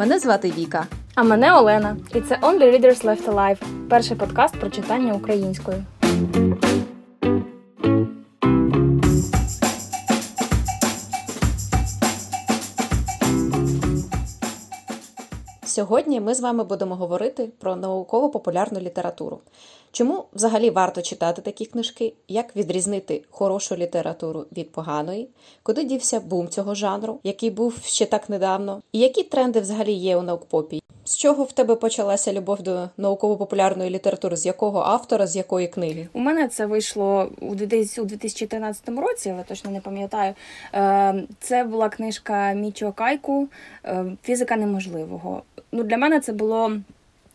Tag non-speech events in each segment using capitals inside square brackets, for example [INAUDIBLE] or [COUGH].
Мене звати Віка. А мене Олена. І це Only Readers Left Alive – перший подкаст про читання українською. Сьогодні ми з вами будемо говорити про науково-популярну літературу. Чому взагалі варто читати такі книжки? Як відрізнити хорошу літературу від поганої? Куди дівся бум цього жанру, який був ще так недавно? І які тренди взагалі є у наукпопі? З чого в тебе почалася любов до науково-популярної літератури? З якого автора, з якої книги? У мене це вийшло у 2013 році, але точно не пам'ятаю. Е, це була книжка Мічо Кайку е, Фізика неможливого. Ну, Для мене це було.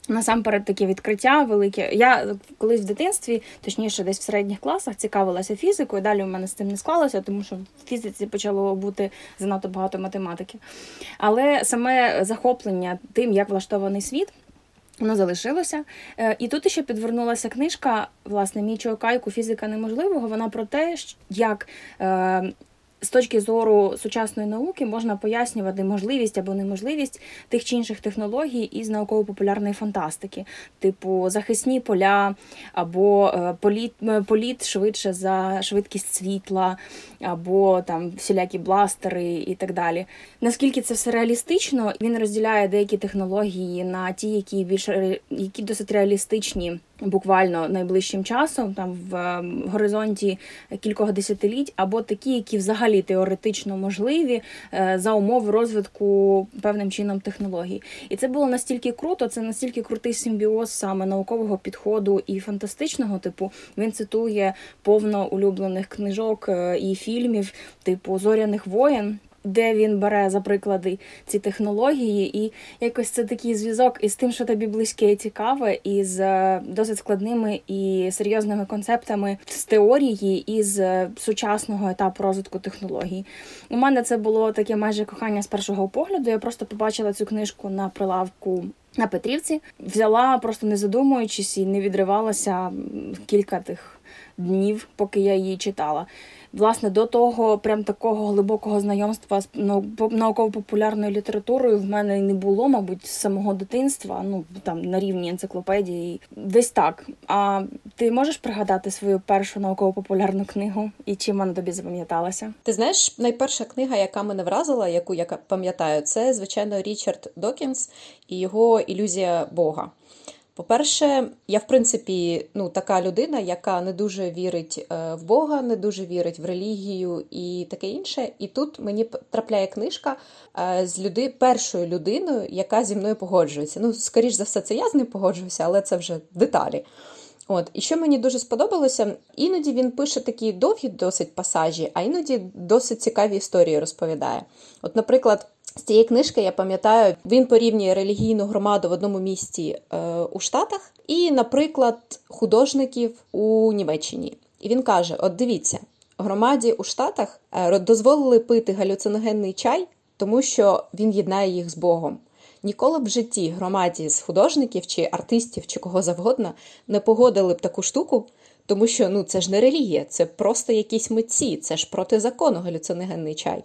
Насамперед таке відкриття велике. Я колись в дитинстві, точніше, десь в середніх класах, цікавилася фізикою. Далі у мене з цим не склалося, тому що в фізиці почало бути занадто багато математики. Але саме захоплення тим, як влаштований світ. Воно залишилося. Е, і тут ще підвернулася книжка, власне, Мічо Кайку Фізика неможливого. Вона про те, як е, з точки зору сучасної науки можна пояснювати можливість або неможливість тих чи інших технологій із науково-популярної фантастики, типу захисні поля, або е, політ, е, політ швидше за швидкість світла, або там всілякі бластери і так далі. Наскільки це все реалістично, він розділяє деякі технології на ті, які більш які досить реалістичні буквально найближчим часом, там в ем, горизонті кількох десятиліть, або такі, які взагалі теоретично можливі е, за умови розвитку певним чином технологій. І це було настільки круто, це настільки крутий симбіоз саме наукового підходу і фантастичного типу. Він цитує повно улюблених книжок е, і фільмів, типу Зоряних воєн де він бере за приклади ці технології, і якось це такий зв'язок із тим, що тобі близьке і цікаве, із е, досить складними і серйозними концептами з теорії і з е, сучасного етапу розвитку технологій. У мене це було таке майже кохання з першого погляду. Я просто побачила цю книжку на прилавку. На Петрівці взяла, просто не задумуючись і не відривалася кілька тих днів, поки я її читала власне до того прям такого глибокого знайомства з науково-популярною літературою в мене не було, мабуть, з самого дитинства, ну там на рівні енциклопедії, десь так. А ти можеш пригадати свою першу науково-популярну книгу і чим вона тобі запам'яталася? Ти знаєш, найперша книга, яка мене вразила, яку я пам'ятаю, це звичайно Річард Докінс і його ілюзія Бога. По-перше, я, в принципі, ну, така людина, яка не дуже вірить е, в Бога, не дуже вірить в релігію і таке інше. І тут мені трапляє книжка е, з люди, першою людиною, яка зі мною погоджується. Ну, скоріш за все, це я з ним погоджуюся, але це вже деталі. От, І що мені дуже сподобалося, іноді він пише такі довгі досить пасажі, а іноді досить цікаві історії розповідає. От, наприклад. З цієї книжки я пам'ятаю, він порівнює релігійну громаду в одному місті е, у Штатах і, наприклад, художників у Німеччині. І він каже: От дивіться, громаді у Штатах е, дозволили пити галюциногенний чай, тому що він єднає їх з Богом. Ніколи б в житті громаді з художників чи артистів чи кого завгодно не погодили б таку штуку, тому що ну це ж не релігія, це просто якісь митці, це ж проти закону галюциногенний чай.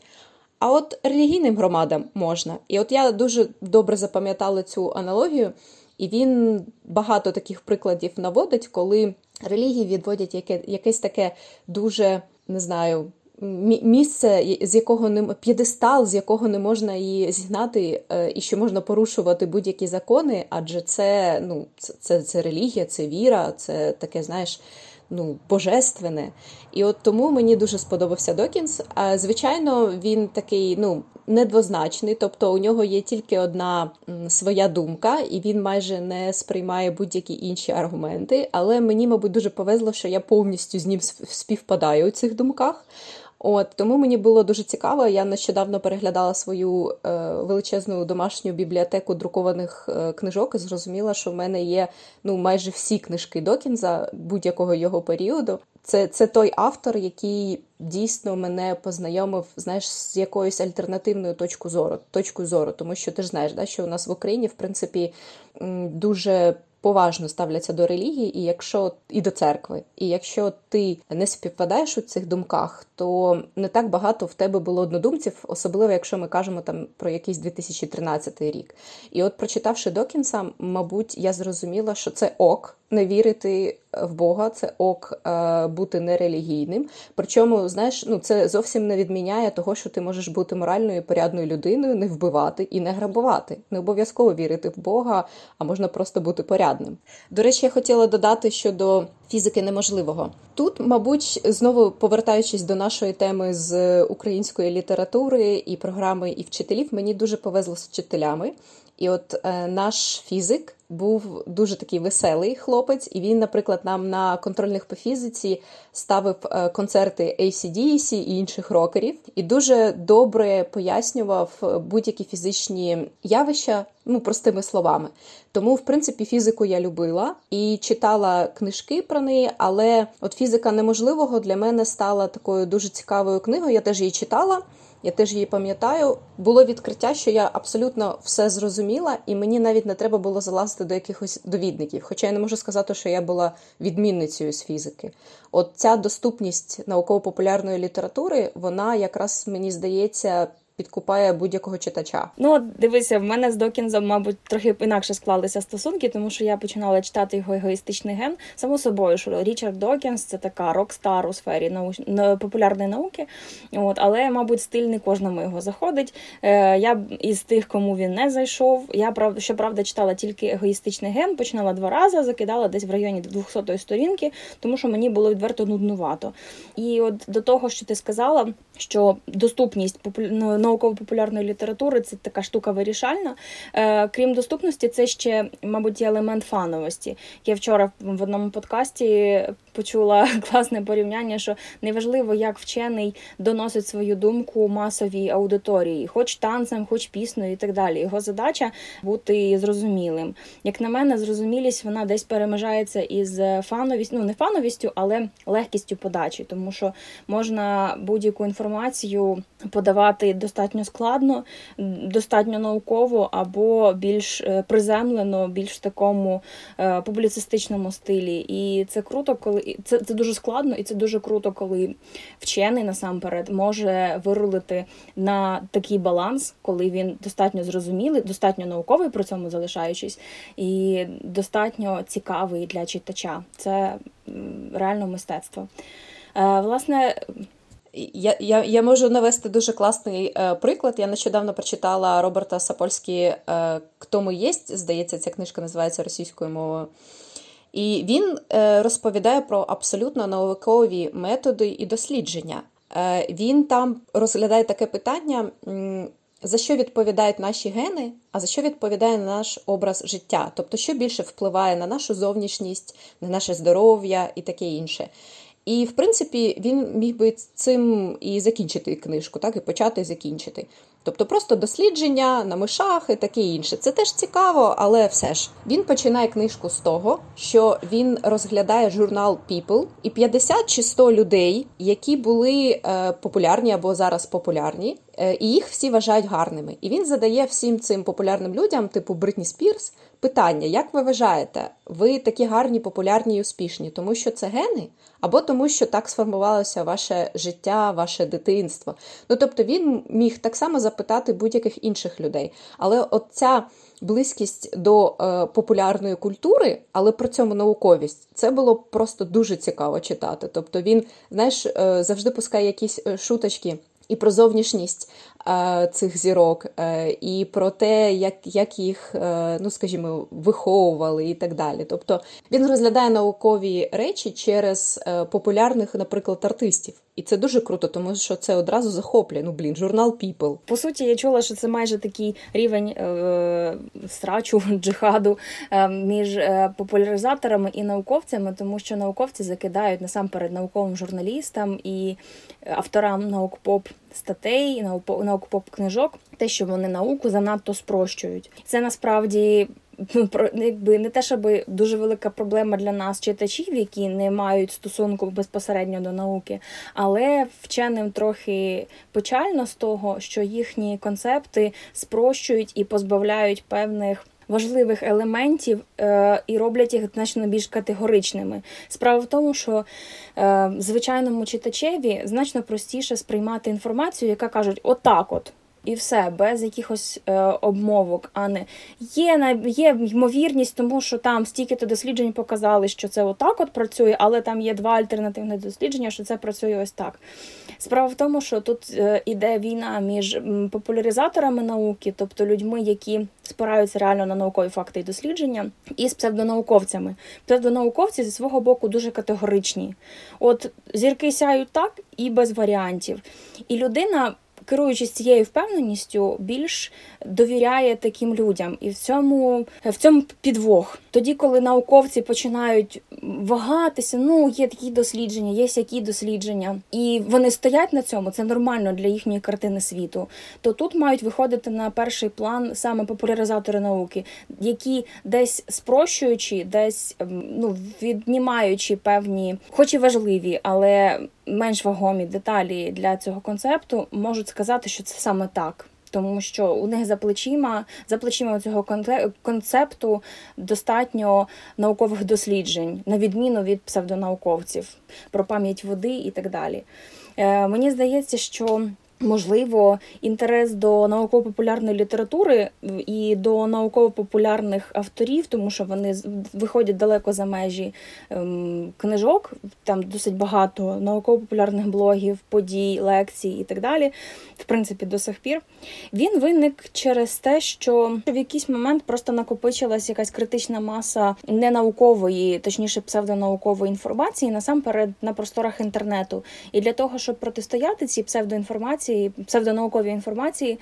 А от релігійним громадам можна. І от я дуже добре запам'ятала цю аналогію, і він багато таких прикладів наводить, коли релігії відводять яке, якесь таке дуже, не знаю, місце, з якого не п'єдестал, з якого не можна її зігнати, е, і що можна порушувати будь-які закони, адже це, ну, це, це, це релігія, це віра, це таке, знаєш ну, божественне. І от тому мені дуже сподобався Докінс. А звичайно, він такий ну, недвозначний, тобто у нього є тільки одна своя думка, і він майже не сприймає будь-які інші аргументи. Але мені, мабуть, дуже повезло, що я повністю з ним співпадаю у цих думках. От Тому мені було дуже цікаво. Я нещодавно переглядала свою е, величезну домашню бібліотеку друкованих е, книжок і зрозуміла, що в мене є ну, майже всі книжки Докінза будь-якого його періоду. Це це той автор, який дійсно мене познайомив знаєш, з якоюсь альтернативною точкою зору, точкою зору. Тому що ти ж знаєш, да, що у нас в Україні в принципі дуже поважно ставляться до релігії, і якщо і до церкви, і якщо ти не співпадаєш у цих думках, то не так багато в тебе було однодумців, особливо якщо ми кажемо там про якийсь 2013 рік. І от прочитавши Докінса, мабуть, я зрозуміла, що це ок не вірити в Бога, це ок е, бути нерелігійним. Причому, знаєш, ну це зовсім не відміняє того, що ти можеш бути моральною і порядною людиною, не вбивати і не грабувати. Не обов'язково вірити в Бога, а можна просто бути порядним. До речі, я хотіла додати щодо фізики неможливого. Тут, мабуть, знову повертаючись до нашої теми з української літератури і програми і вчителів, мені дуже повезло з вчителями. І от е, наш фізик був дуже такий веселий хлопець, і він, наприклад, нам на контрольних по фізиці ставив е, концерти ACDC і інших рокерів, і дуже добре пояснював е, будь-які фізичні явища, ну простими словами. Тому, в принципі, фізику я любила і читала книжки про неї, але от фізика неможливого для мене стала такою дуже цікавою книгою. Я теж її читала. Я теж її пам'ятаю. Було відкриття, що я абсолютно все зрозуміла, і мені навіть не треба було залазити до якихось довідників. Хоча я не можу сказати, що я була відмінницею з фізики. От ця доступність науково-популярної літератури, вона якраз мені здається підкупає будь-якого читача. Ну дивися, в мене з Докінзом, мабуть, трохи інакше склалися стосунки, тому що я починала читати його егоїстичний ген. Само собою, що Річард Докінс це така рок-стар у сфері науч... популярної науки. От, Але, мабуть, стиль не кожному його заходить. Е, Я із тих, кому він не зайшов. Я правда, щоправда, читала тільки егоїстичний ген, починала два рази, закидала десь в районі 200-ї сторінки, тому що мені було відверто нуднувато. І от до того, що ти сказала, що доступність попу науково-популярної літератури це така штука вирішальна. Е, Крім доступності, це ще, мабуть, елемент фановості. Я вчора в одному подкасті почула [LAUGHS] класне порівняння, що неважливо, як вчений доносить свою думку масовій аудиторії, хоч танцем, хоч піснею і так далі. Його задача бути зрозумілим. Як на мене, зрозумілість вона десь перемежається із фановістю, ну не фановістю, але легкістю подачі, тому що можна будь-яку інформацію подавати достатньо складно, достатньо науково або більш е, приземлено, більш в такому е, публіцистичному стилі. І це круто, коли це це дуже складно і це дуже круто, коли вчений насамперед може вирулити на такий баланс, коли він достатньо зрозумілий, достатньо науковий при цьому залишаючись, і достатньо цікавий для читача. Це реально мистецтво. Е, власне. Я я, я можу навести дуже класний е, приклад. Я нещодавно прочитала Роберта Сапольські е, «Хто ми єсть». Здається, ця книжка називається російською мовою. І він е, розповідає про абсолютно наукові методи і дослідження. Е, він там розглядає таке питання, за що відповідають наші гени, а за що відповідає наш образ життя, тобто, що більше впливає на нашу зовнішність, на наше здоров'я і таке інше. І, в принципі, він міг би цим і закінчити книжку, так, і почати і закінчити. Тобто просто дослідження на мишах і таке інше. Це теж цікаво, але все ж він починає книжку з того, що він розглядає журнал People і 50 чи 100 людей, які були е, популярні або зараз популярні, е, і їх всі вважають гарними. І він задає всім цим популярним людям, типу Бритні Спірс, питання: як ви вважаєте, ви такі гарні, популярні і успішні, тому що це гени? Або тому, що так сформувалося ваше життя, ваше дитинство. Ну тобто він міг так само запитати будь-яких інших людей. Але от ця близькість до е, популярної культури, але при цьому науковість, це було просто дуже цікаво читати. Тобто він, знаєш, е, завжди пускає якісь е, шуточки і про зовнішність цих зірок, е, і про те, як як їх, е, ну скажімо, виховували і так далі. Тобто він розглядає наукові речі через е, популярних, наприклад, артистів. І це дуже круто, тому що це одразу захоплює. Ну блін, журнал People. По суті, я чула, що це майже такий рівень е, страчу [LAUGHS] джихаду е, між е, популяризаторами і науковцями, тому що науковці закидають насамперед науковим журналістам і авторам наук-поп статей, наук-поп книжок, те, що вони науку занадто спрощують. Це насправді ну, якби не те, щоб дуже велика проблема для нас, читачів, які не мають стосунку безпосередньо до науки, але вченим трохи печально з того, що їхні концепти спрощують і позбавляють певних важливих елементів е, і роблять їх значно більш категоричними. Справа в тому, що е, звичайному читачеві значно простіше сприймати інформацію, яка кажуть, отак от. І все, без якихось е, обмовок, а не є є ймовірність, тому що там стільки-то досліджень показали, що це отак от працює, але там є два альтернативні дослідження, що це працює ось так. Справа в тому, що тут е, іде війна між популяризаторами науки, тобто людьми, які спираються реально на наукові факти і дослідження, і з псевдонауковцями. Псевдонауковці зі свого боку дуже категоричні. От зірки сяють так і без варіантів. І людина керуючись цією впевненістю, більш довіряє таким людям, і в цьому в цьому підвох. Тоді, коли науковці починають вагатися, ну є такі дослідження, є які дослідження, і вони стоять на цьому, це нормально для їхньої картини світу. То тут мають виходити на перший план саме популяризатори науки, які десь спрощуючи, десь ем, ну віднімаючи певні, хоч і важливі, але менш вагомі деталі для цього концепту, можуть сказати, що це саме так. Тому що у них за плечима за плечима цього концепту достатньо наукових досліджень, на відміну від псевдонауковців про пам'ять води і так далі. Е, Мені здається, що Можливо, інтерес до науково-популярної літератури і до науково-популярних авторів, тому що вони виходять далеко за межі ем, книжок, там досить багато науково-популярних блогів, подій, лекцій і так далі. В принципі, до сих пір. Він виник через те, що в якийсь момент просто накопичилась якась критична маса ненаукової, точніше псевдонаукової інформації, насамперед на просторах інтернету. І для того, щоб протистояти цій псевдоінформації інформації, псевдонауковій інформації,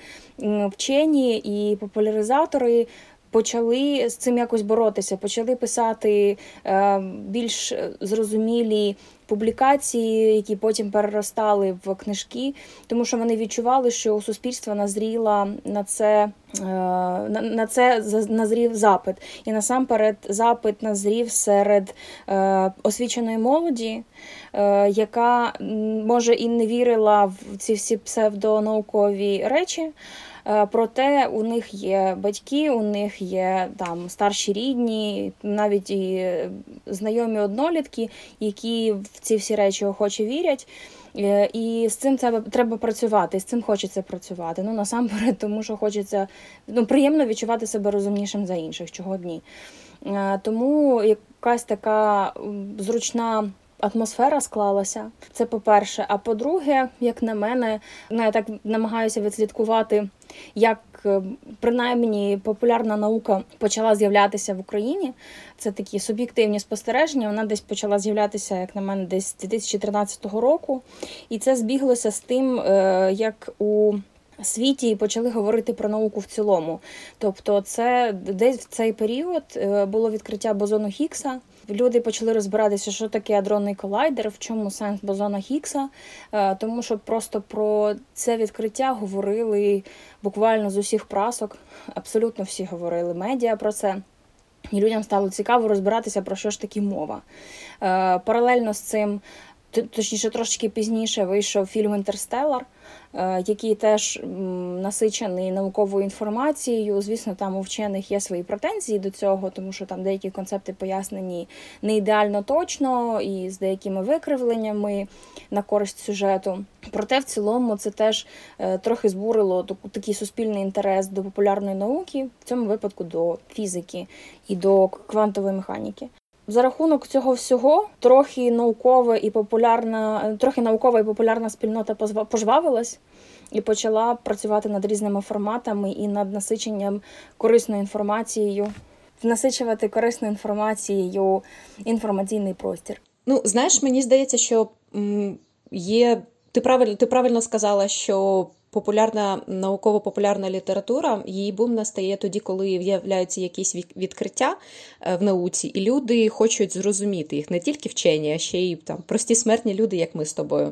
вчені і популяризатори. Почали з цим якось боротися, почали писати е, більш зрозумілі публікації, які потім переростали в книжки, тому що вони відчували, що у суспільства назріла на це е, на це назрів запит. І насамперед запит назрів серед е, освіченої молоді, яка може і не вірила в ці всі псевдонаукові речі. Е, проте у них є батьки, у них є там старші рідні, навіть і знайомі однолітки, які в ці всі речі охоче вірять. Е, і з цим треба треба працювати, з цим хочеться працювати. Ну насамперед, [LAUGHS] тому що хочеться ну, приємно відчувати себе розумнішим за інших чого дні. Е, тому якась така зручна атмосфера склалася. Це по-перше. А по-друге, як на мене, ну я так намагаюся відслідкувати, як е, принаймні популярна наука почала з'являтися в Україні. Це такі суб'єктивні спостереження. Вона десь почала з'являтися, як на мене, десь з 2013 року. І це збіглося з тим, е, як у Світі почали говорити про науку в цілому. Тобто, це десь в цей період е, було відкриття бозону Хіггса, люди почали розбиратися, що таке адронний колайдер, в чому сенс бозона Хіггса, е, тому що просто про це відкриття говорили буквально з усіх прасок. Абсолютно всі говорили медіа про це. І людям стало цікаво розбиратися, про що ж таки мова. Е, паралельно з цим, точніше, трошки пізніше вийшов фільм Інтерстелар. Е, який теж насичений науковою інформацією. Звісно, там у вчених є свої претензії до цього, тому що там деякі концепти пояснені не ідеально точно і з деякими викривленнями на користь сюжету. Проте, в цілому, це теж е, трохи збурило такий суспільний інтерес до популярної науки, в цьому випадку до фізики і до квантової механіки. За рахунок цього всього трохи наукова і популярна, трохи наукова і популярна спільнота пожвавилась і почала працювати над різними форматами і над насиченням корисною інформацією, насичувати корисною інформацією інформаційний простір. Ну, знаєш, мені здається, що є. Ти правильно ти правильно сказала, що популярна науково-популярна література, її бум настає тоді, коли виявляються якісь відкриття е, в науці, і люди хочуть зрозуміти їх не тільки вчені, а ще й там прості смертні люди, як ми з тобою.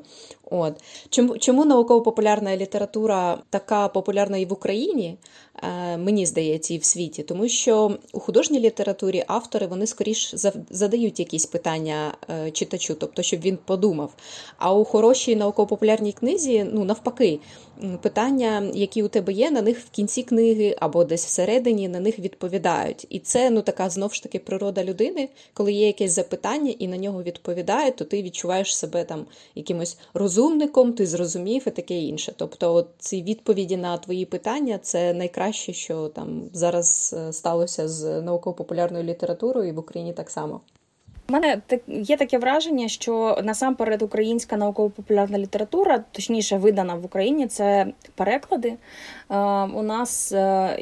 От чому чому науково-популярна література така популярна і в Україні? Е, мені здається, і в світі, тому що у художній літературі автори вони скоріш задають якісь питання е, читачу, тобто щоб він подумав. А у хорошій науково-популярній книзі, ну навпаки, питання, які у тебе є, на них в кінці книги або десь всередині на них відповідають. І це ну така знов ж таки природа людини, коли є якесь запитання і на нього відповідають, то ти відчуваєш себе там якимось розумником, ти зрозумів і таке інше. Тобто, ці відповіді на твої питання це найкраще, що там зараз е, сталося з науково-популярною літературою, і в Україні так само. У мене є таке враження, що насамперед українська науково-популярна література, точніше видана в Україні, це переклади. Е, у нас е,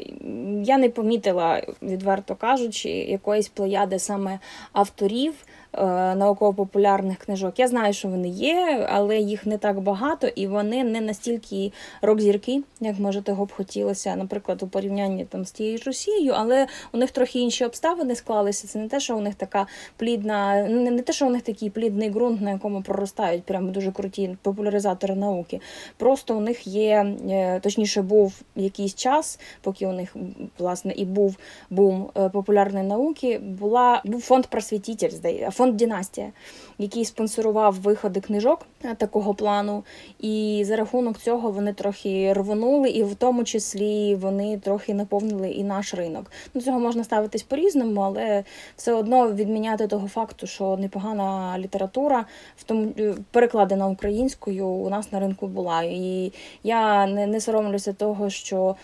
я не помітила, відверто кажучи, якоїсь плеяди саме авторів. Е, науково-популярних книжок. Я знаю, що вони є, але їх не так багато, і вони не настільки рок-зірки, як може того б хотілося, наприклад, у порівнянні там з тією Росією, але у них трохи інші обставини склалися. Це не те, що у них така плідна, не, не те, що у них такий плідний ґрунт, на якому проростають прямо дуже круті популяризатори науки. Просто у них є, е, точніше, був якийсь час, поки у них власне і був бум е, популярної науки, була був фонд просвітитель, здається фонд Дінастія, який спонсорував виходи книжок е, такого плану. І за рахунок цього вони трохи рвонули, і в тому числі вони трохи наповнили і наш ринок. До цього можна ставитись по-різному, але все одно відміняти того факту, що непогана література, в тому е, перекладена українською, у нас на ринку була. І я не, не соромлюся того, що.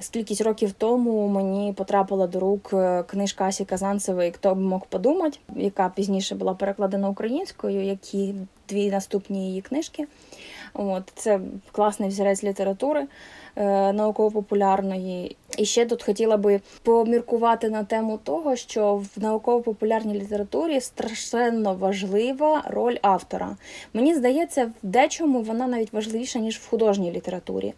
Скількись років тому мені потрапила до рук е, книжка Асі Казанцевої Хто б мог подумати, яка пізніше була перекладена українською, як і дві наступні її книжки. От Це класний взірець літератури е, науково-популярної. І ще тут хотіла би поміркувати на тему того, що в науково-популярній літературі страшенно важлива роль автора. Мені здається, в дечому вона навіть важливіша, ніж в художній літературі.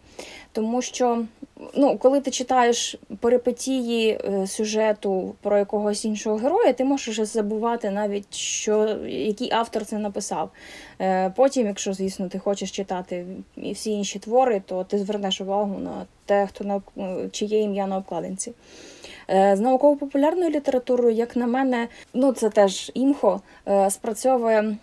Тому що ну, коли ти читаєш перипетії е, сюжету про якогось іншого героя, ти можеш забувати навіть, що який автор це написав. Е, потім, якщо, звісно, ти хочеш читати всі інші твори, то ти звернеш увагу на те, хто на е, чиє ім'я на обкладинці. З науково-популярною літературою, як на мене, ну це теж імхо, спрацьовує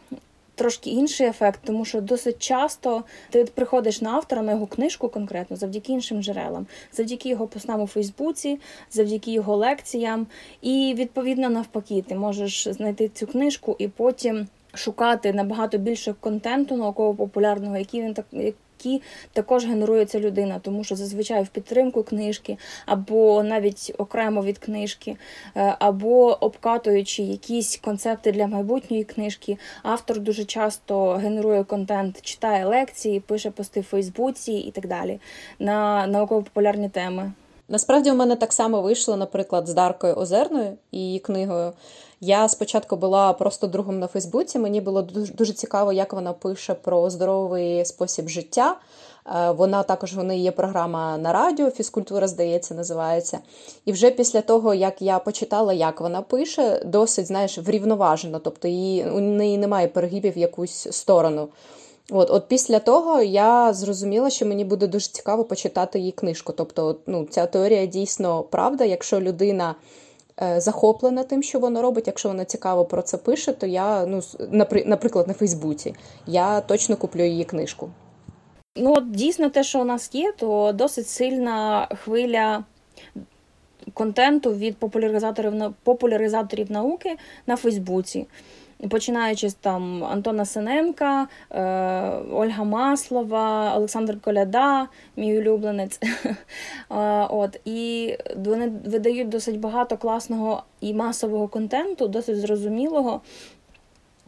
трошки інший ефект, тому що досить часто ти приходиш на автора на його книжку конкретно завдяки іншим джерелам, завдяки його постам у Фейсбуці, завдяки його лекціям. І відповідно навпаки, ти можеш знайти цю книжку і потім. Шукати набагато більше контенту науково-популярного, який він так які також генерує ця людина, тому що зазвичай в підтримку книжки, або навіть окремо від книжки, е, або обкатуючи якісь концепти для майбутньої книжки, автор дуже часто генерує контент, читає лекції, пише пости в Фейсбуці і так далі на науково-популярні теми. Насправді у мене так само вийшло, наприклад, з Даркою Озерною і її книгою. Я спочатку була просто другом на Фейсбуці. Мені було дуже, цікаво, як вона пише про здоровий спосіб життя. Е, вона також в неї є програма на радіо, фізкультура, здається, називається. І вже після того, як я почитала, як вона пише, досить знаєш, врівноважено, тобто її, у неї немає перегибів в якусь сторону. От от після того я зрозуміла, що мені буде дуже цікаво почитати її книжку. Тобто, ну, ця теорія дійсно правда. Якщо людина е, захоплена тим, що вона робить, якщо вона цікаво про це пише, то я, ну, наприклад, на Фейсбуці, я точно куплю її книжку. Ну, от дійсно, те, що у нас є, то досить сильна хвиля. Контенту від популяризаторів популяризаторів науки на Фейсбуці починаючи з там Антона Синенка, е, Ольга Маслова, Олександр Коляда, мій улюбленець. [LAUGHS] От, І вони видають досить багато класного і масового контенту, досить зрозумілого.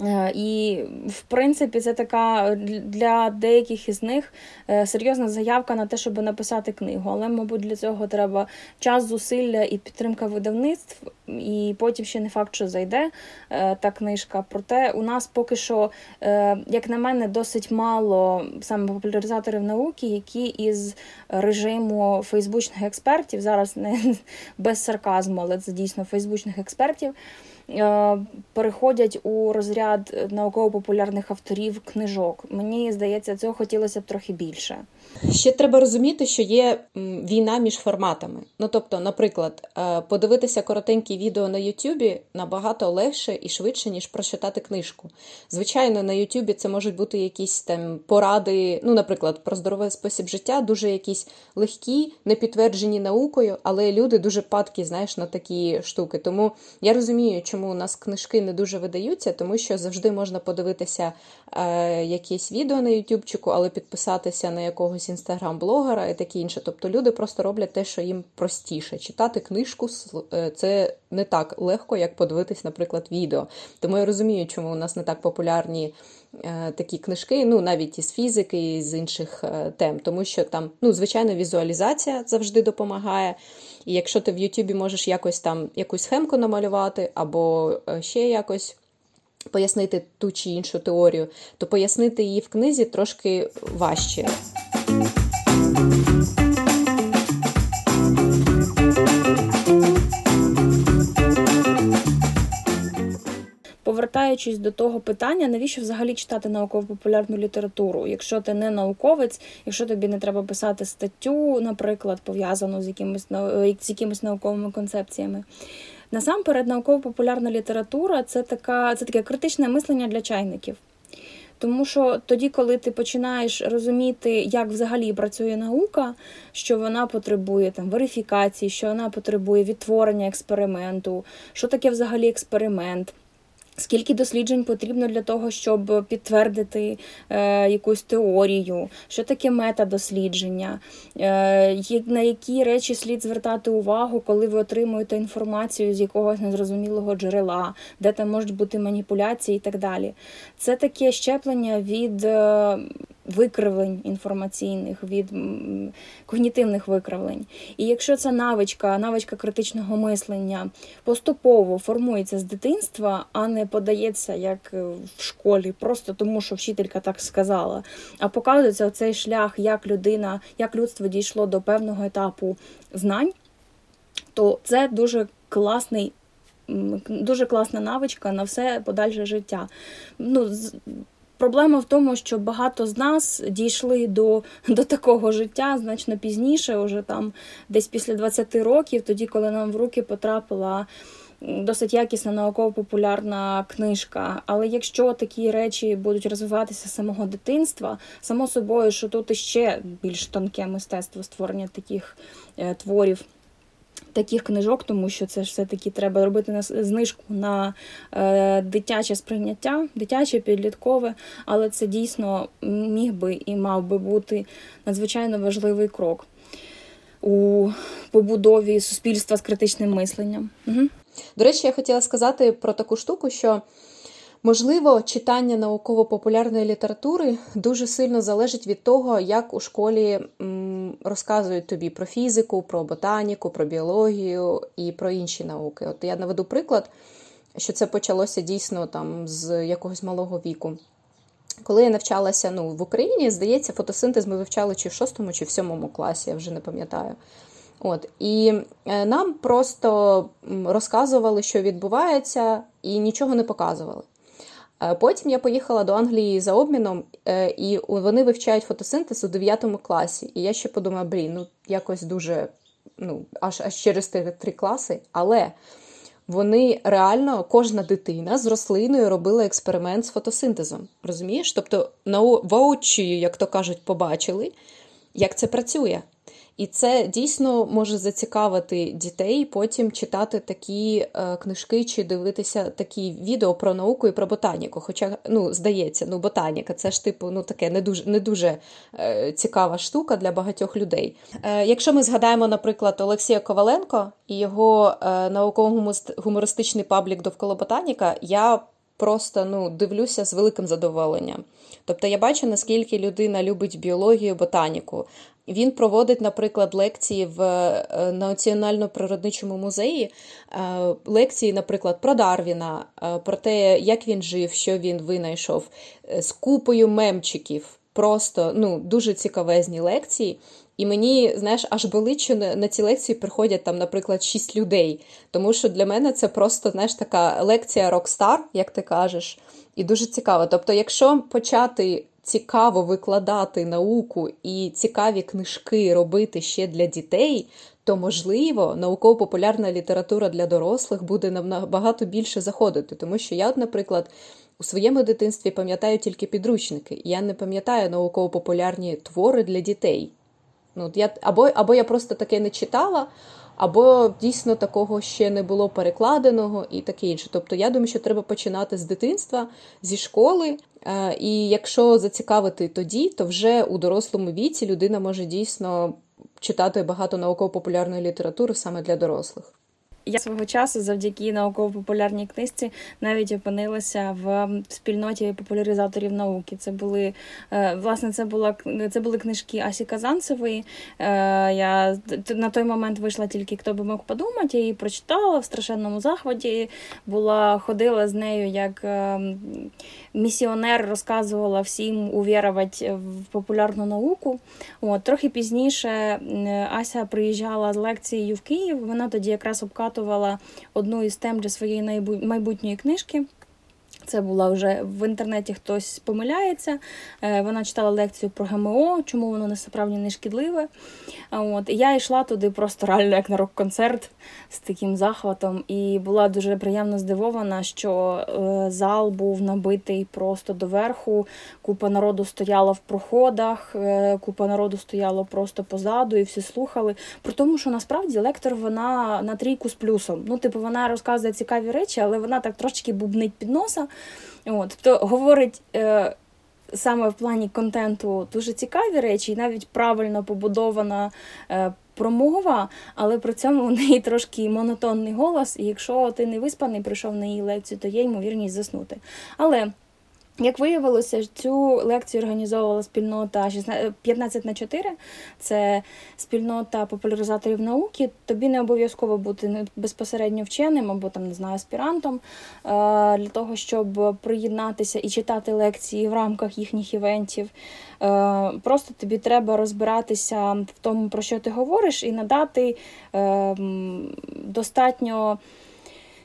Е, і, в принципі, це така для деяких із них е, серйозна заявка на те, щоб написати книгу. Але, мабуть, для цього треба час, зусилля і підтримка видавництв, і потім ще не факт, що зайде е, та книжка. Проте у нас поки що, як на мене, досить мало саме популяризаторів науки, які із режиму фейсбучних експертів зараз не [LAUGHS] без сарказму, але це дійсно фейсбучних експертів. Е, переходять у розряд науково-популярних авторів книжок. Мені здається, цього хотілося б трохи більше. Ще треба розуміти, що є війна між форматами. Ну тобто, наприклад, е, подивитися коротенькі відео на Ютубі набагато легше і швидше, ніж прочитати книжку. Звичайно, на Ютубі це можуть бути якісь там поради, ну, наприклад, про здоровий спосіб життя, дуже якісь легкі, не підтверджені наукою, але люди дуже падкі, знаєш, на такі штуки. Тому я розумію, чому у нас книжки не дуже видаються, тому що завжди можна подивитися е, якесь відео на Ютубчику, але підписатися на якогось інстаграм-блогера і таке інше. Тобто люди просто роблять те, що їм простіше. Читати книжку е, це не так легко, як подивитись, наприклад, відео. Тому я розумію, чому у нас не так популярні такі книжки, ну навіть із фізики, і з інших е, тем, тому що там, ну, звичайно, візуалізація завжди допомагає. І якщо ти в Ютубі можеш якось там якусь схемку намалювати, або ще якось. Пояснити ту чи іншу теорію, то пояснити її в книзі трошки важче. Повертаючись до того питання, навіщо взагалі читати науково-популярну літературу? Якщо ти не науковець, якщо тобі не треба писати статтю, наприклад, пов'язану з якимись з якимись науковими концепціями. Насамперед, науково-популярна література це така, це таке критичне мислення для чайників. Тому що тоді, коли ти починаєш розуміти, як взагалі працює наука, що вона потребує там верифікації, що вона потребує відтворення експерименту, що таке взагалі експеримент. Скільки досліджень потрібно для того, щоб підтвердити е, якусь теорію, що таке метадослідження, е, на які речі слід звертати увагу, коли ви отримуєте інформацію з якогось незрозумілого джерела, де там можуть бути маніпуляції і так далі. Це таке щеплення від е, викривлень інформаційних, від когнітивних викривлень. І якщо ця навичка, навичка критичного мислення поступово формується з дитинства, а не подається як е, в школі, просто тому, що вчителька так сказала, а показується цей шлях, як людина, як людство дійшло до певного етапу знань, то це дуже класний. Дуже класна навичка на все подальше життя. Ну, Проблема в тому, що багато з нас дійшли до до такого життя значно пізніше, уже там десь після 20 років, тоді, коли нам в руки потрапила досить якісна науково-популярна книжка. Але якщо такі речі будуть розвиватися з самого дитинства, само собою, що тут іще більш тонке мистецтво створення таких е, творів таких книжок, тому що це ж все-таки треба робити на знижку на е, дитяче сприйняття, дитяче, підліткове, але це дійсно міг би і мав би бути надзвичайно важливий крок у побудові суспільства з критичним мисленням. Угу. До речі, я хотіла сказати про таку штуку, що. Можливо, читання науково-популярної літератури дуже сильно залежить від того, як у школі розказують тобі про фізику, про ботаніку, про біологію і про інші науки. От я наведу приклад, що це почалося дійсно там з якогось малого віку. Коли я навчалася ну, в Україні, здається, фотосинтез ми вивчали чи в шостому, чи в сьомому класі, я вже не пам'ятаю. От, І е, нам просто розказували, що відбувається, і нічого не показували. Потім я поїхала до Англії за обміном, е, і вони вивчають фотосинтез у 9 класі. І я ще подумала, блін, ну якось дуже ну, аж аж через три класи. Але вони реально, кожна дитина з рослиною робила експеримент з фотосинтезом. Розумієш? Тобто, на воочі, як то кажуть, побачили, як це працює. І це дійсно може зацікавити дітей потім читати такі е, книжки чи дивитися такі відео про науку і про ботаніку. Хоча, ну, здається, ну, ботаніка це ж типу ну, таке не дуже не дуже е, цікава штука для багатьох людей. Е, Якщо ми згадаємо, наприклад, Олексія Коваленко і його науково-гумористичний паблік довкола ботаніка, я просто ну, дивлюся з великим задоволенням. Тобто я бачу, наскільки людина любить біологію, ботаніку. Він проводить, наприклад, лекції в е, Національно-природничому музеї, е, лекції, наприклад, про Дарвіна, е, про те, як він жив, що він винайшов, з купою мемчиків. Просто ну, дуже цікавезні лекції. І мені, знаєш, аж болить, що на ці лекції приходять там, наприклад, шість людей. Тому що для мене це просто знаєш, така лекція рокстар, як ти кажеш, і дуже цікаво. Тобто, якщо почати цікаво викладати науку і цікаві книжки робити ще для дітей, то можливо науково-популярна література для дорослих буде набагато більше заходити. Тому що я, наприклад, у своєму дитинстві пам'ятаю тільки підручники. Я не пам'ятаю науково-популярні твори для дітей. Ну, я, Або або я просто таке не читала, або дійсно такого ще не було перекладеного і таке інше. Тобто, я думаю, що треба починати з дитинства, зі школи. Е, і якщо зацікавити тоді, то вже у дорослому віці людина може дійсно читати багато науково-популярної літератури саме для дорослих. Я свого часу завдяки науково-популярній книжці навіть опинилася в спільноті популяризаторів науки. Це були е, власне, це була це були книжки Асі Казанцевої. Е, я на той момент вийшла тільки хто би мог подумати. Я її прочитала в страшенному захваті. Була ходила з нею як е, місіонер, розказувала всім увірувати в популярну науку. От трохи пізніше Ася приїжджала з лекцією в Київ. Вона тоді якраз обкатувала виготовила одну із тем для своєї майбутньої книжки. Це була вже в інтернеті хтось помиляється. Е, вона читала лекцію про ГМО, чому воно насправді не шкідливе. От. І я йшла туди просто реально як на рок-концерт з таким захватом. І була дуже приємно здивована, що е, зал був набитий просто доверху. Купа народу стояла в проходах, е, купа народу стояло просто позаду, і всі слухали. При тому, що насправді лектор вона на трійку з плюсом. Ну, типу, вона розказує цікаві речі, але вона так трошки бубнить під носа. От, Тобто говорить е, саме в плані контенту дуже цікаві речі, і навіть правильно побудована е, промова, але при цьому у неї трошки монотонний голос, і якщо ти не виспаний, прийшов на її лекцію, то є ймовірність заснути. Але як виявилося, цю лекцію організовувала спільнота 15 на 4, це спільнота популяризаторів науки. Тобі не обов'язково бути безпосередньо вченим або там не знаю аспірантом е, для того, щоб приєднатися і читати лекції в рамках їхніх івентів. Е, просто тобі треба розбиратися в тому, про що ти говориш, і надати достатньо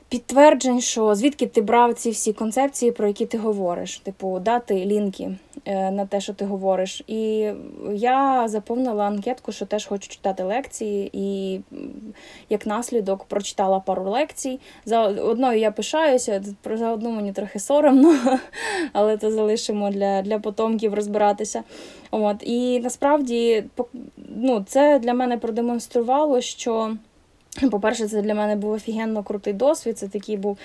підтверджень, що звідки ти брав ці всі концепції, про які ти говориш, типу дати лінки е, на те, що ти говориш. І я заповнила анкетку, що теж хочу читати лекції, і як наслідок прочитала пару лекцій. За одною я пишаюся, за одну мені трохи соромно, [LAUGHS] але це залишимо для для потомків розбиратися. От І насправді ну, це для мене продемонструвало, що. По-перше, це для мене був офігенно крутий досвід. Це такий був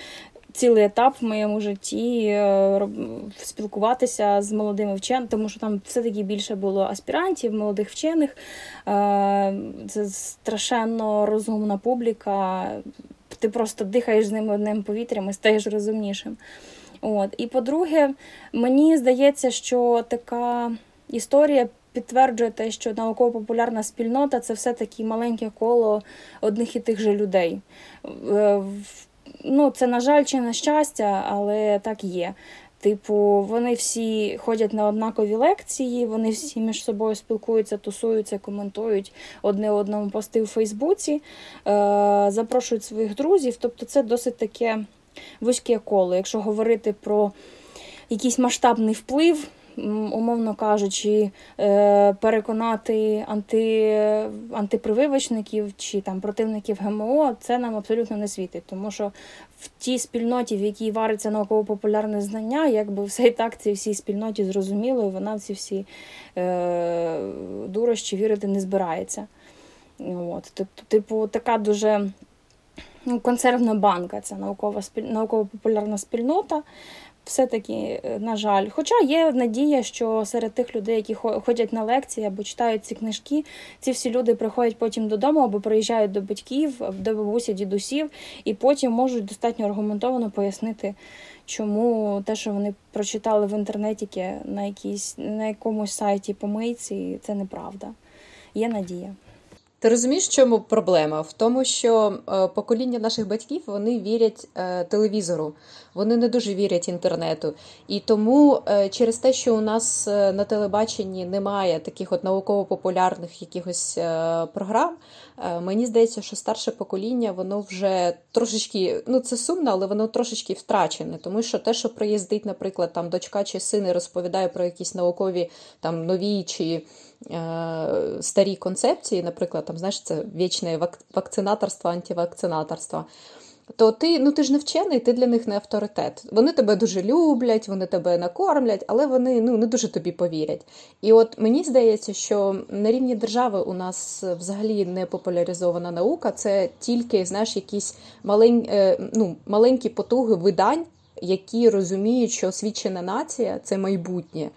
цілий етап в моєму житті е, спілкуватися з молодими вченими, тому що там все-таки більше було аспірантів, молодих вчених. Е, це страшенно розумна публіка. Ти просто дихаєш з ними одним повітрям і стаєш розумнішим. От. І по-друге, мені здається, що така історія підтверджує те, що науково-популярна спільнота це все-таки маленьке коло одних і тих же людей. Е, ну, Це, на жаль, чи на щастя, але так є. Типу, вони всі ходять на однакові лекції, вони всі між собою спілкуються, тусуються, коментують одне одному пости у Фейсбуці, е, запрошують своїх друзів. Тобто, це досить таке вузьке коло. Якщо говорити про якийсь масштабний вплив умовно кажучи, е, переконати анти, антипрививочників чи там противників ГМО, це нам абсолютно не світить, тому що в тій спільноті, в якій вариться науково-популярне знання, якби все і так цій всій спільноті зрозуміло, і вона в ці всі е, дурощі вірити не збирається. От. Тобто, типу, така дуже ну, консервна банка, це наукова науково-популярна спільнота все-таки, е, на жаль, хоча є надія, що серед тих людей, які ходять на лекції або читають ці книжки, ці всі люди приходять потім додому або приїжджають до батьків, до бабусі, дідусів, і потім можуть достатньо аргументовано пояснити, чому те, що вони прочитали в інтернеті на якійсь на якомусь сайті помийці, це неправда. Є надія. Ти розумієш, чому проблема? В тому, що е, покоління наших батьків вони вірять е, телевізору, вони не дуже вірять інтернету. І тому е, через те, що у нас на телебаченні немає таких от науково-популярних якихось програм, мені здається, що старше покоління воно вже трошечки, ну це сумно, але воно трошечки втрачене. Тому що те, що приїздить, наприклад, там дочка чи син і розповідає про якісь наукові там нові чи. Е, старі концепції, наприклад, там, знаєш, це вічне вакцинаторство, антивакцинаторство, то ти ну, ти ж не вчений, ти для них не авторитет. Вони тебе дуже люблять, вони тебе накормлять, але вони ну, не дуже тобі повірять. І от мені здається, що на рівні держави у нас взагалі не популяризована наука, це тільки знаєш, якісь малень, е, ну, маленькі потуги видань, які розуміють, що освічена нація це майбутнє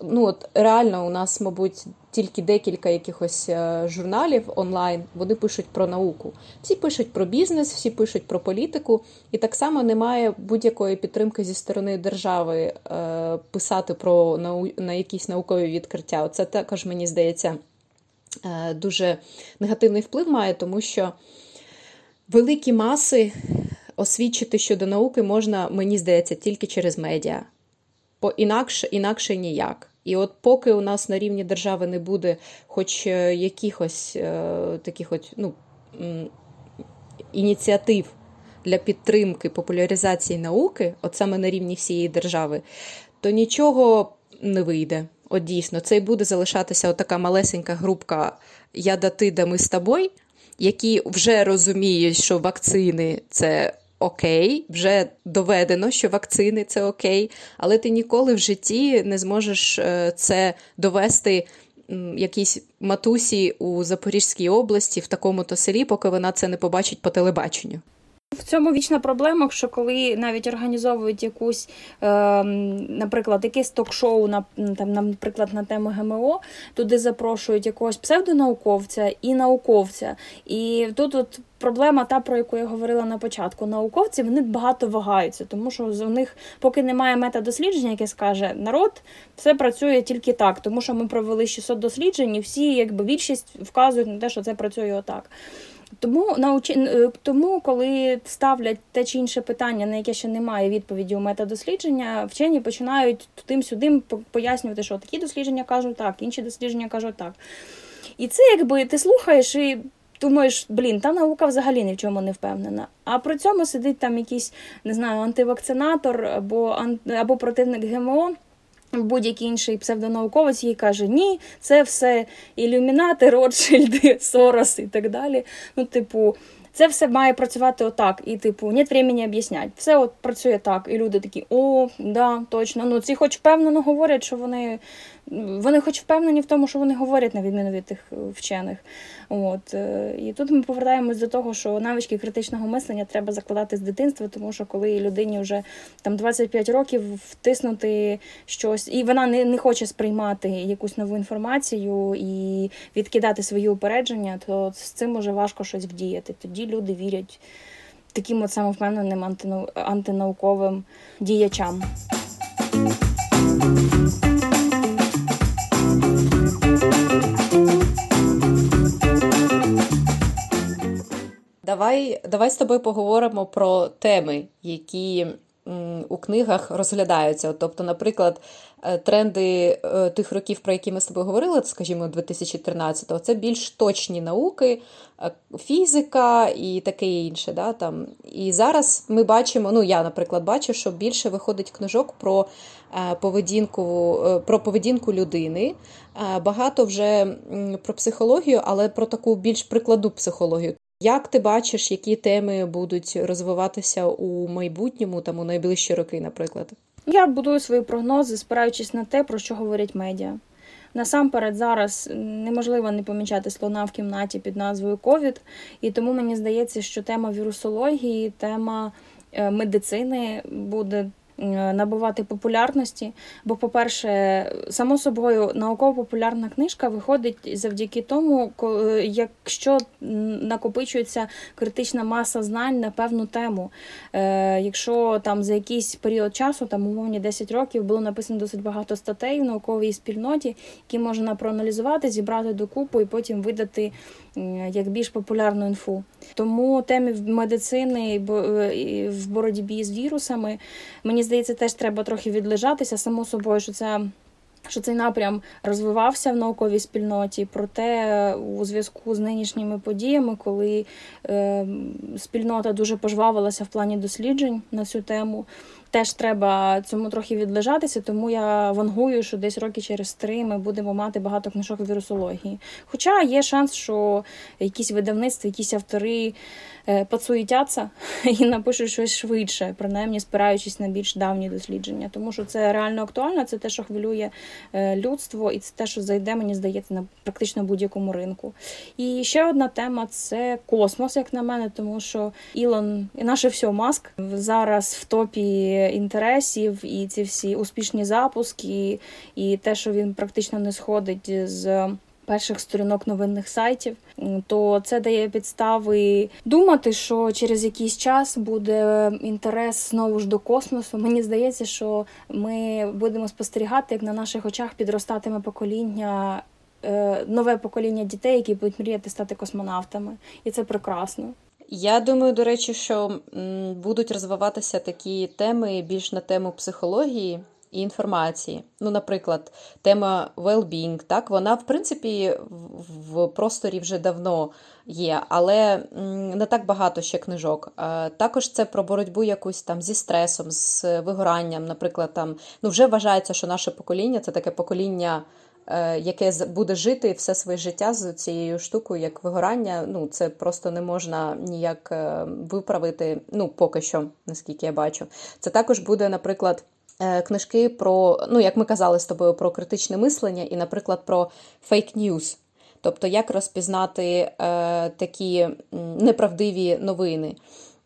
ну от реально у нас, мабуть, тільки декілька якихось е, журналів онлайн вони пишуть про науку. Всі пишуть про бізнес, всі пишуть про політику, і так само немає будь-якої підтримки зі сторони держави е, писати про нау... на якісь наукові відкриття. Це також мені здається е, дуже негативний вплив має, тому що великі маси освідчити щодо науки можна, мені здається, тільки через медіа. Бо інакше, інакше ніяк. І от поки у нас на рівні держави не буде хоч е, якихось е, таких от, ну, ініціатив для підтримки популяризації науки, от саме на рівні всієї держави, то нічого не вийде. От дійсно, це і буде залишатися така малесенька групка Я да ти, ми з тобою, які вже розуміють, що вакцини це окей, вже доведено, що вакцини це окей, але ти ніколи в житті не зможеш е, це довести якійсь матусі у Запорізькій області в такому-то селі, поки вона це не побачить по телебаченню. В цьому вічна проблема, що коли навіть організовують якусь, е, наприклад, якесь ток-шоу на там, наприклад, на тему ГМО, туди запрошують якогось псевдонауковця і науковця. І тут от проблема, та про яку я говорила на початку, науковці вони багато вагаються, тому що у них, поки немає метадослідження, яке скаже народ, все працює тільки так, тому що ми провели 600 досліджень, і всі, якби більшість вказують на те, що це працює отак. Тому науч... Е, тому, коли ставлять те чи інше питання, на яке ще немає відповіді у метадослідження, вчені починають тим-сюдим пояснювати, що такі дослідження кажуть так, інші дослідження кажуть так. І це якби ти слухаєш і думаєш, блін, та наука взагалі ні в чому не впевнена. А при цьому сидить там якийсь, не знаю, антивакцинатор або або противник ГМО будь-який інший псевдонауковець їй каже, ні, це все ілюмінати, Ротшильди, [LAUGHS] Сорос і так далі. Ну, типу, це все має працювати отак. І, типу, нет времени об'ясняти. Все от працює так. І люди такі, о, да, точно. Ну, ці хоч впевнено говорять, що вони вони хоч впевнені в тому, що вони говорять, на відміну від тих е, вчених. От. Е, і тут ми повертаємось до того, що навички критичного мислення треба закладати з дитинства, тому що коли людині вже там 25 років втиснути щось, і вона не не хоче сприймати якусь нову інформацію і відкидати свої упередження, то з цим може важко щось вдіяти. Тоді люди вірять таким от самовпевненим антинауковим діячам. Давай давай з тобою поговоримо про теми, які у книгах розглядаються. Тобто, наприклад, е, тренди е, тих років, про які ми з тобою говорили, скажімо, 2013-го, це більш точні науки, е, фізика і таке інше. Да, там. І зараз ми бачимо, ну я, наприклад, бачу, що більше виходить книжок про поведінку, про поведінку людини. Багато вже про психологію, але про таку більш прикладну психологію. Як ти бачиш, які теми будуть розвиватися у майбутньому, там у найближчі роки, наприклад? Я будую свої прогнози, спираючись на те, про що говорять медіа. Насамперед, зараз неможливо не помічати слона в кімнаті під назвою ковід, і тому мені здається, що тема вірусології, тема е, медицини буде набувати популярності. Бо, по-перше, само собою науково-популярна книжка виходить завдяки тому, якщо накопичується критична маса знань на певну тему. Е, якщо там за якийсь період часу, там умовні 10 років, було написано досить багато статей в науковій спільноті, які можна проаналізувати, зібрати докупу і потім видати як більш популярну інфу. Тому темі медицини е, в боротьбі з вірусами, мені здається, теж треба трохи відлежатися, само собою, що це. Що цей напрям розвивався в науковій спільноті, проте у зв'язку з нинішніми подіями, коли е, спільнота дуже пожвавилася в плані досліджень на цю тему, теж треба цьому трохи відлежатися, тому я вангую, що десь роки через три ми будемо мати багато книжок вірусології. Хоча є шанс, що якісь видавництва, якісь автори е, поцуїтяться [LAUGHS] і напишуть щось швидше, принаймні спираючись на більш давні дослідження, тому що це реально актуально, це те, що хвилює е, людство, і це те, що зайде, мені здається, на практично будь-якому ринку. І ще одна тема це космос, як на мене, тому що Ілон і наше все маск зараз в топі інтересів, і ці всі успішні запуски, і те, що він практично не сходить з. Перших сторінок новинних сайтів, то це дає підстави думати, що через якийсь час буде інтерес знову ж до космосу. Мені здається, що ми будемо спостерігати, як на наших очах підростатиме покоління, е, нове покоління дітей, які будуть мріяти стати космонавтами, і це прекрасно. Я думаю, до речі, що будуть розвиватися такі теми більш на тему психології і інформації. Ну, наприклад, тема well-being, так, вона, в принципі, в просторі вже давно є, але не так багато ще книжок. Також це про боротьбу якусь там зі стресом, з вигоранням. Наприклад, там ну, вже вважається, що наше покоління це таке покоління. Е, яке буде жити все своє життя з цією штукою, як вигорання, ну це просто не можна ніяк е, виправити. Ну, поки що, наскільки я бачу. Це також буде, наприклад. Е, книжки про, ну, як ми казали з тобою, про критичне мислення і, наприклад, про фейк-ньюс. Тобто, як розпізнати е, такі неправдиві новини.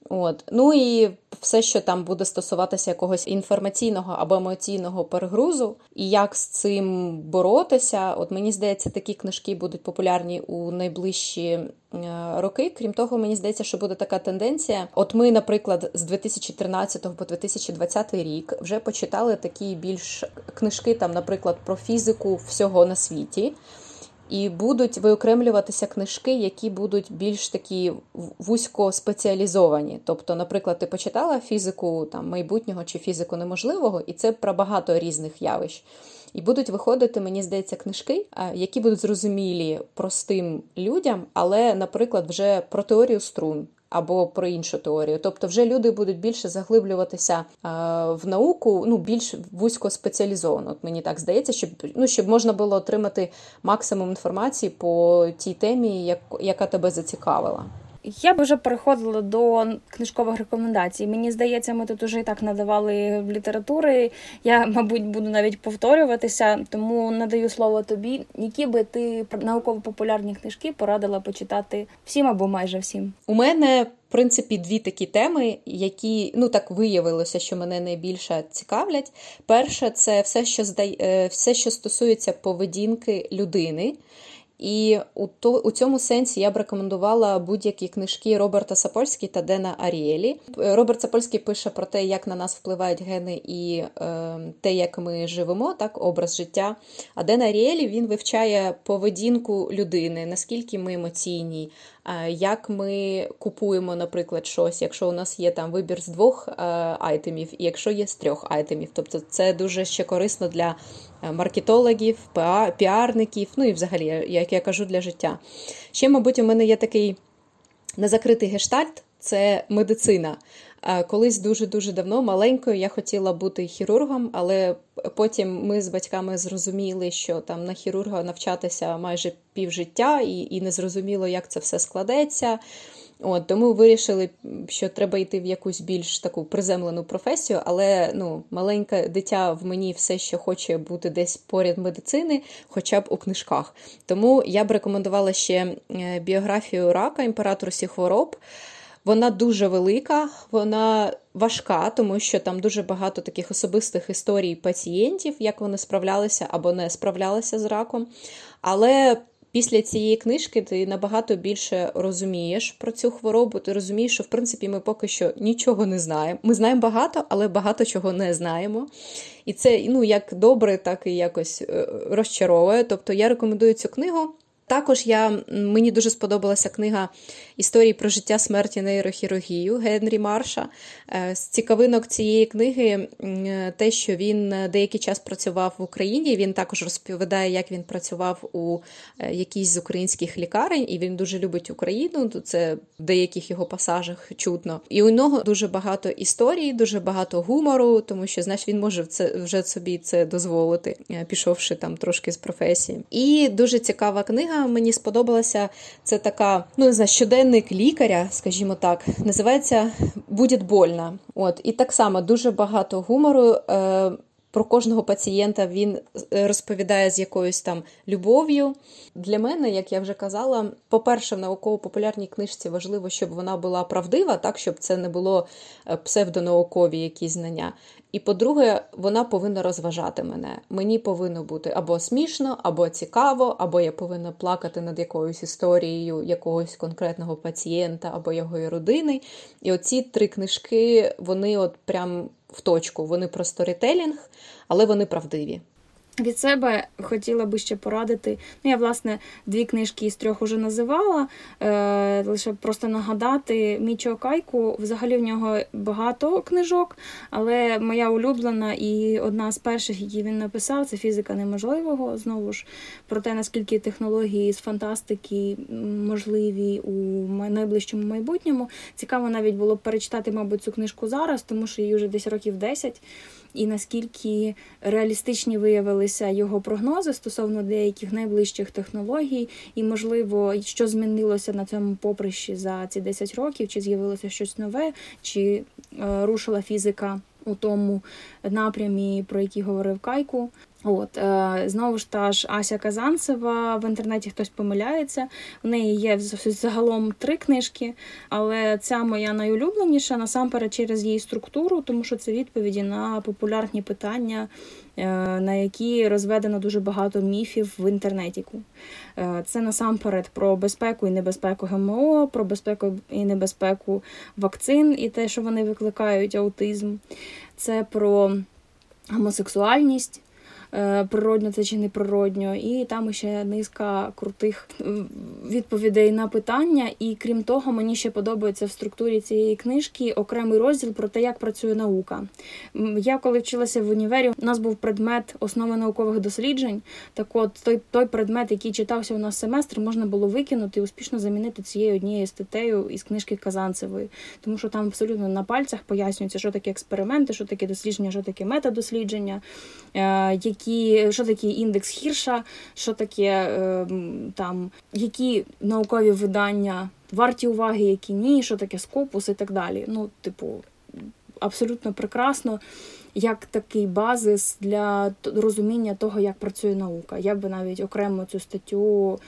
От. Ну і все, що там буде стосуватися якогось інформаційного або емоційного перегрузу, і як з цим боротися. От мені здається, такі книжки будуть популярні у найближчі е, роки. Крім того, мені здається, що буде така тенденція. От ми, наприклад, з 2013 по 2020 рік вже почитали такі більш книжки, там, наприклад, про фізику всього на світі. І будуть виокремлюватися книжки, які будуть більш такі вузько спеціалізовані. Тобто, наприклад, ти почитала фізику там майбутнього чи фізику неможливого, і це про багато різних явищ. І будуть виходити, мені здається, книжки, які будуть зрозумілі простим людям, але, наприклад, вже про теорію струн або про іншу теорію. Тобто, вже люди будуть більше заглиблюватися в науку, ну більш вузько спеціалізовано. От мені так здається, щоб ну щоб можна було отримати максимум інформації по тій темі, як, яка тебе зацікавила. Я б вже переходила до книжкових рекомендацій. Мені здається, ми тут уже і так надавали літератури. Я, мабуть, буду навіть повторюватися, тому надаю слово тобі. Які би ти науково-популярні книжки порадила почитати всім або майже всім? У мене. В принципі, дві такі теми, які ну так виявилося, що мене найбільше цікавлять. Перше, це все, що здає, е, все, що стосується поведінки людини. І у то, у цьому сенсі я б рекомендувала будь-які книжки Роберта Сапольські та Дена Аріелі. Роберт Сапольський пише про те, як на нас впливають гени і е, те, як ми живемо, так, образ життя. А Ден Аріелі він вивчає поведінку людини, наскільки ми емоційні, як ми купуємо, наприклад, щось, якщо у нас є там вибір з двох е, айтемів, і якщо є з трьох айтемів. Тобто це дуже ще корисно для е, маркетологів, піарників, ну і взагалі, як я кажу, для життя. Ще, мабуть, у мене є такий незакритий гештальт це медицина. Колись дуже-дуже давно маленькою я хотіла бути хірургом, але потім ми з батьками зрозуміли, що там на хірурга навчатися майже півжиття, і і не зрозуміло, як це все складеться. От, Тому вирішили, що треба йти в якусь більш таку приземлену професію, але ну, маленьке дитя в мені все ще хоче бути десь поряд медицини, хоча б у книжках. Тому я б рекомендувала ще е, біографію рака імператору всіх хвороб. Вона дуже велика, вона важка, тому що там дуже багато таких особистих історій пацієнтів, як вони справлялися або не справлялися з раком. Але після цієї книжки ти набагато більше розумієш про цю хворобу. Ти розумієш, що в принципі ми поки що нічого не знаємо. Ми знаємо багато, але багато чого не знаємо. І це ну, як добре, так і якось е, розчаровує. Тобто я рекомендую цю книгу. Також я, мені дуже сподобалася книга історії про життя смерті нейрохірургію Генрі Марша. Е, з цікавинок цієї книги те, що він деякий час працював в Україні. Він також розповідає, як він працював у е, якійсь з українських лікарень, і він дуже любить Україну. Це в деяких його пасажах чутно. І у нього дуже багато історій, дуже багато гумору, тому що знаєш, він може це вже собі це дозволити, е, пішовши там трошки з професії. І дуже цікава книга мені сподобалася це така, ну не знаю, щоденник лікаря, скажімо так, називається Буде больно. От і так само дуже багато гумору. Е, про кожного пацієнта він е, розповідає з якоюсь там любов'ю. Для мене, як я вже казала, по-перше, в науково-популярній книжці важливо, щоб вона була правдива, так щоб це не було е, псевдонаукові якісь знання. І по-друге, вона повинна розважати мене. Мені повинно бути або смішно, або цікаво, або я повинна плакати над якоюсь історією якогось конкретного пацієнта або його родини. І оці три книжки, вони от прям в точку. Вони про сторітелінг, але вони правдиві. Від себе хотіла би ще порадити. Ну, я, власне, дві книжки із трьох уже називала. Е, Лише просто нагадати Мічіо Кайку. Взагалі в нього багато книжок, але моя улюблена і одна з перших, які він написав, це фізика неможливого. Знову ж про те, наскільки технології з фантастики можливі у найближчому майбутньому. Цікаво навіть було перечитати, мабуть, цю книжку зараз, тому що їй вже десь років 10 і наскільки реалістичні виявилися його прогнози стосовно деяких найближчих технологій, і, можливо, що змінилося на цьому поприщі за ці 10 років, чи з'явилося щось нове, чи е, рушила фізика у тому напрямі, про який говорив Кайку. От е, знову ж та ж Ася Казанцева в інтернеті хтось помиляється. В неї є загалом три книжки, але ця моя найулюбленіша насамперед через її структуру, тому що це відповіді на популярні питання, е, на які розведено дуже багато міфів в інтернеті. Е, це насамперед про безпеку і небезпеку ГМО, про безпеку і небезпеку вакцин і те, що вони викликають аутизм. Це про гомосексуальність. Е, природньо це чи неприродньо, і там ще низка крутих відповідей на питання. І крім того, мені ще подобається в структурі цієї книжки окремий розділ про те, як працює наука. Я коли вчилася в універі, у нас був предмет основи наукових досліджень. Так от той той предмет, який читався у нас семестр, можна було викинути і успішно замінити цією однією статтею із книжки Казанцевої, тому що там абсолютно на пальцях пояснюється, що таке експерименти, що таке дослідження, що таке метадослідження. Е, які, що таке індекс Хірша, що таке е, там, які наукові видання варті уваги, які ні, що таке скопус і так далі. Ну, типу, абсолютно прекрасно. Як такий базис для розуміння того, як працює наука. Я би навіть окремо цю статтю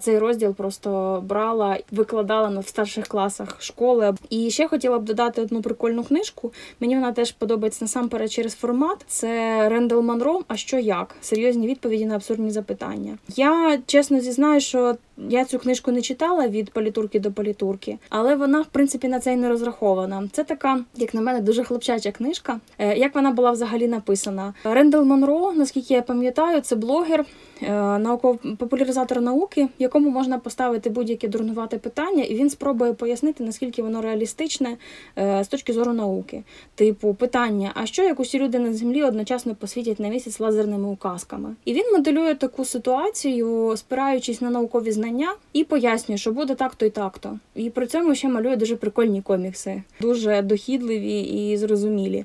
цей розділ просто брала, викладала в старших класах школи. І ще хотіла б додати одну прикольну книжку. Мені вона теж подобається насамперед через формат. Це Рендел Монро. А що як? Серйозні відповіді на абсурдні запитання. Я чесно зізнаю, що я цю книжку не читала від політурки до політурки, але вона, в принципі, на це й не розрахована. Це така, як на мене, дуже хлопчача книжка. Е, як вона була взагалі написана? Рендел Монро, наскільки я пам'ятаю, це блогер, е, науков популяризатор науки, якому можна поставити будь-яке дурнувате питання, і він спробує пояснити, наскільки воно реалістичне е, з точки зору науки. Типу, питання: а що як усі люди на землі одночасно посвітять на місяць лазерними указками? І він моделює таку ситуацію, спираючись на наукові знання знання і пояснює, що буде так-то і так-то. І при цьому ще малює дуже прикольні комікси, дуже дохідливі і зрозумілі.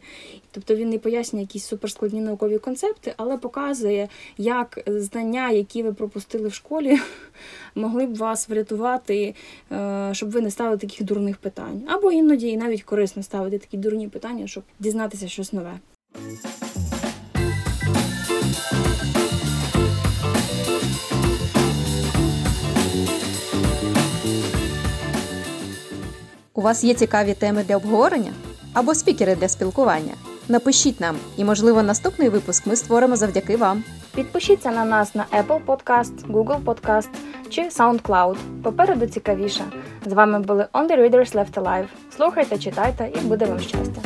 Тобто він не пояснює якісь суперскладні наукові концепти, але показує, як знання, які ви пропустили в школі, [LAUGHS] могли б вас врятувати, е, щоб ви не ставили таких дурних питань. Або іноді і навіть корисно ставити такі дурні питання, щоб дізнатися щось нове. У вас є цікаві теми для обговорення або спікери для спілкування? Напишіть нам, і, можливо, наступний випуск ми створимо завдяки вам. Підпишіться на нас на Apple Podcast, Google Podcast чи SoundCloud. Попереду цікавіше. З вами були On the Readers Left Alive. Слухайте, читайте і буде вам щастя.